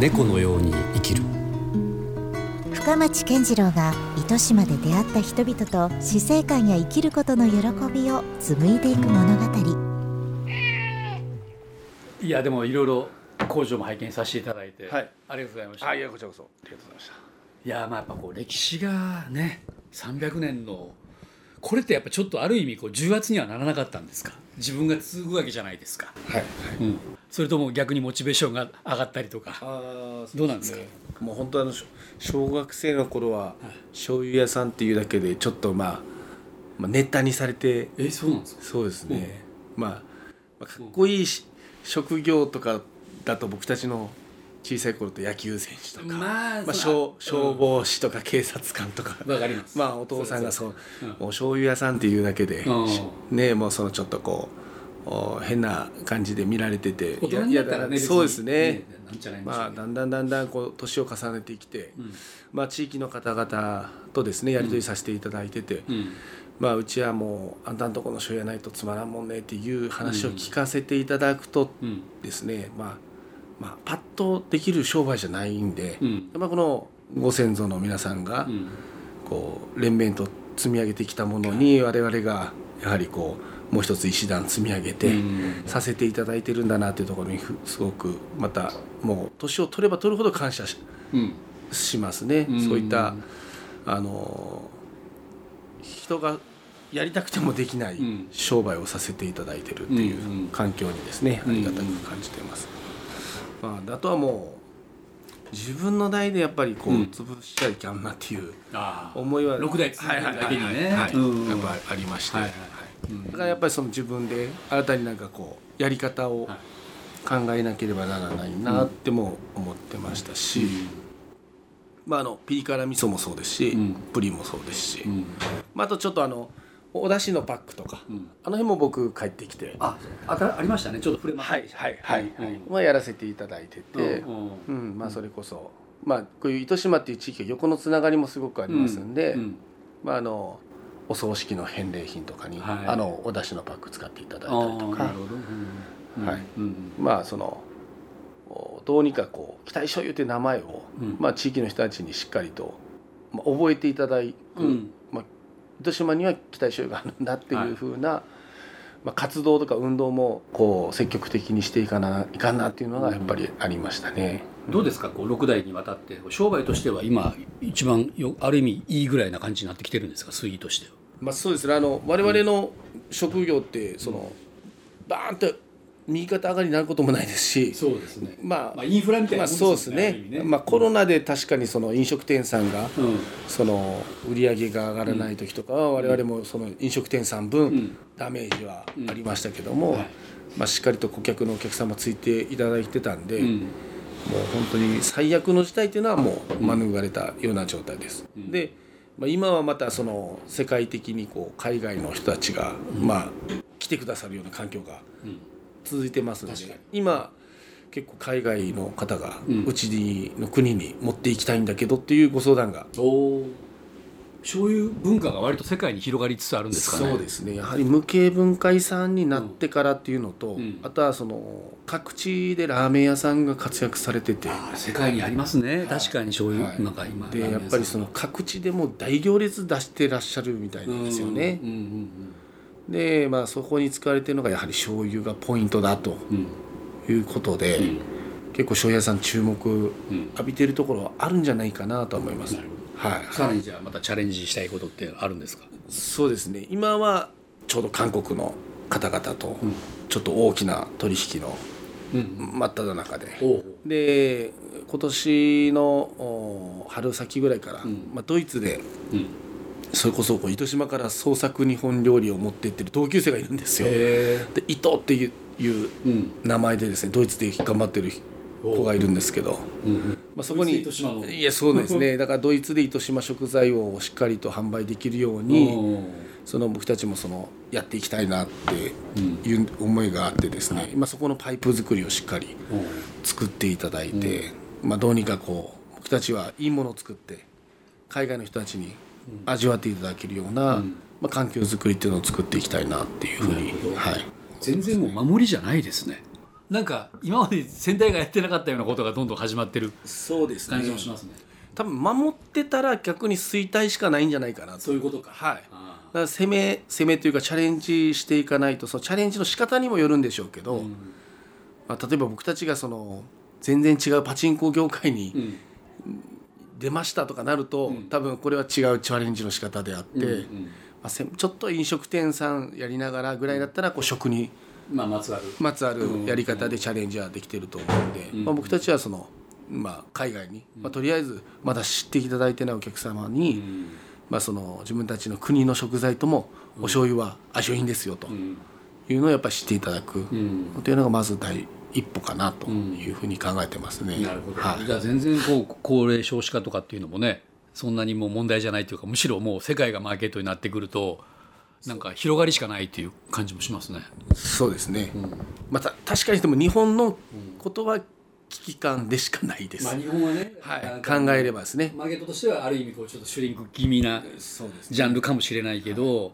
猫のように生きる。深町健次郎が糸島で出会った人々と死生観や生きることの喜びを紡いでいく物語。いやでもいろいろ工場も拝見させていただいて、はい。ありがとうございました。あいやこちらこそ。ありがとうございました。いやまあやっぱこう歴史がね300年のこれってやっぱちょっとある意味こう重圧にはならなかったんですか？自分が継ぐわけじゃないですか、はいうん、それとも逆にモチベーションが上がったりとか。あどうなんですか？もう本当あの小学生の頃は醤油屋さんっていうだけでちょっとまあ、まあ、ネタにされてえそうなんですか？そうですね、まあ、まあかっこいいし職業とかだと僕たちの小さい頃と野球選手とか、まあまあ、そう消消防士とか警察官とか、わかります。まあお父さんがそううん。もう醤油屋さんっていうだけで、うねもうそのちょっとこうお変な感じで見られてて大人になったらねそうですね。なんじゃないんでしょうまあだんだんだんだんこう年を重ねてきて、ん。まあ地域の方々とですねやり取りさせていただいてて、うん。まあうちはもうあんたんとこの醤油やないとつまらんもんねっていう話を聞かせていただくとうん。ですね、まあまあパッとできる商売じゃないんで、うん。やっぱこのご先祖の皆さんがうん。こう連綿と積み上げてきたものに我々がやはりこうもう一つ石段積み上げてうん。させていただいてるんだなっていうところにふすごくまたもう年を取れば取るほど感謝しますね、うん。そういったあの人がやりたくてもできないうん。商売をさせていただいてるっていう環境にですね、うん。ありがたく感じてます。まあ、あとはもう自分の代でやっぱりこううん。潰しちゃいかんなっていう思いは六代続けるだけにね。はいうん。やっぱありまして、はいはいはい。だからやっぱりその自分で新たになんかこうやり方をはい。考えなければならないなっても思ってましたし、まあ、あのピリ辛味噌もそうですし、うん。プリンもそうですし、うん。まあ、あとちょっとあのお出汁のパックとか、うん。あの辺も僕帰ってきて。ああたありましたね。ちょっと触れまはいはいはい、うんまあ、やらせていただいてて、うんうん。まあ、それこそ、まあ、こういう糸島っていう地域は横のつながりもすごくありますんで、うんまあ、あのお葬式の返礼品とかに、はい。あのお出汁のパック使っていただいあたりとか。ーなるほど。うんはい。うんまあそのおどうにかこう期待醤油って名前を、うん。まあ、地域の人たちにしっかりと、まあ、覚えていただく、うん。まあ、糸島には期待醤油があるんだっていうふうな、まあ、活動とか運動もこう積極的にしていかないかんなっていうのがやっぱりありましたね。どうですか？こう6代にわたって。商売としては今一番よある意味いいぐらいな感じになってきてるんですか？水位としては。まあ、そうですね。あの我々の職業ってその、バーンと右肩上がりになることもないですしそうですね。まあ、まあインフラみたいなまあ、もんそうですね。まあ、コロナで確かにその飲食店さんが、うん。その売り上げが上がらない時とかは我々もその飲食店さん分ん。ダメージはありましたけども、はい。まあ、しっかりと顧客のお客様ついていただいてたんで、うん。もう本当に最悪の事態っていうのはもう免れたような状態です。で、まあ、今はまたその世界的にこう海外の人たちが、まあ来てくださるような環境がうん続いてますので今結構海外の方がうん。うちの国に持っていきたいんだけどっていうご相談が。おういう文化が割と世界に広がりつつあるんですかね。そうですね。やはり無形文化遺産になってからっていうのと、うん。あとはその各地でラーメン屋さんが活躍されてて。あ世界にありますね、確かにそうい。う、はいなんか今でやっぱりその各地でも大行列出してらっしゃるみたいなんですよね。うんうんでまあそこに使われてるのがやはり醤油がポイントだとうん。うんいうことで、ん。結構醤油屋さん注目うん。浴びてるところはあるんじゃないかなと思います。なるはい、さらにじゃあまたチャレンジしたいことってあるんですか？そうですね。今はちょうど韓国の方々とうん。ちょっと大きな取引のうん。真っ只中で、で今年のお春先ぐらいから、ん。まあ、ドイツでうんそれこそこう糸島から創作日本料理を持ってってる同級生がいるんですよ。へで伊藤っていういううん。名前でですねドイツで頑張ってる子がいるんですけど、う。んまあ、そこにいやそうですね。だからドイツで糸島食材をしっかりと販売できるようにその僕たちもそのやっていきたいなっていう思いがあってですね。今そこのパイプ作りをしっかり作っていただいて、まあ、どうにかこう僕たちはいいものを作って海外の人たちに味わっていただけるような、まあ、環境づくりっていうのを作っていきたいなっていうふうに、はい、思全然もう守りじゃないですね。なんか今まで先代がやってなかったようなことがどんどん始まってるそうです感じもしますね。多分守ってたら逆に衰退しかないんじゃないかなと。そういうことか。はい。あだから攻め攻めというかチャレンジしていかないとそのチャレンジの仕方にもよるんでしょうけど、まあ、例えば僕たちがその全然違うパチンコ業界にうん出ましたとかなると、多分これは違うチャレンジの仕方であって、まあ、せちょっと飲食店さんやりながらぐらいだったらこう食にまあまつわる。まつわるやり方でチャレンジはできてると思うんで、まあ、僕たちはその、まあ、海外に、まあ、とりあえずまだ知っていただいてないお客様に、まあ、その自分たちの国の食材ともお醤油は相性いいんですよというのをやっぱり知っていただくというのがまず第一歩かなというふうに考えてますね。なるほど、はい。じゃあ全然こう高齢少子化とかっていうのもねそんなにもう問題じゃないというかむしろもう世界がマーケットになってくるとなんか広がりしかないっていう感じもしますね。そうですね、また確かにでも日本のことは危機感でしかないです、日本はね、はい、考えればですね。マーケットとしてはある意味こうちょっとシュリンク気味なジャンルかもしれないけど、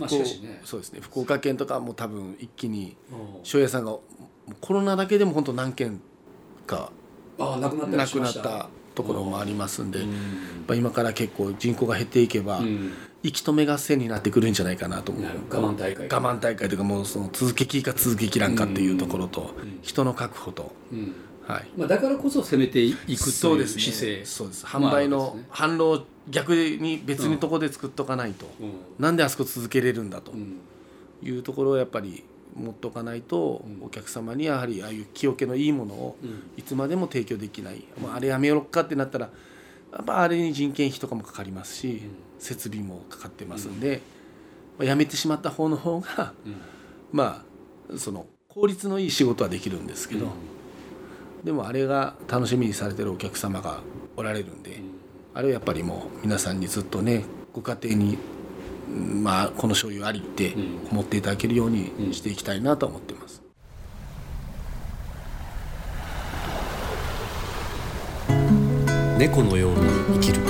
まあしかしね。そうですね。福岡県とかも多分一気にうん。庄屋さんがコロナだけでも本当何件かああなくなったり亡しました。くなったところもありますんで、やっぱ今から結構人口が減っていけば、ん。息止め合戦になってくるんじゃないかなと思う。我慢大会。我慢大会というかもうその続けきか続けきらんかっていうところと、人の確保と、うんはい。まあ、だからこそ攻めていくというそうですね。姿勢。そうですまあ販売のですね。販路を逆に別にとこで作っとかないと、うん。なんであそこ続けれるんだと。うん。いうところをやっぱり持っておかないと、お客様にやはりああいう気けのいいものをいつまでも提供できない、まあ、あれやめようかってなったらやっぱあれに人件費とかもかかりますし、設備もかかってますんで、まあ、やめてしまった方の方が、まあその効率のいい仕事はできるんですけど、でもあれが楽しみにされてるお客様がおられるんで、あれはやっぱりもう皆さんにずっとねご家庭にまあこの醤油ありって思っていただけるようにしていきたいなと思ってます。猫のように生きる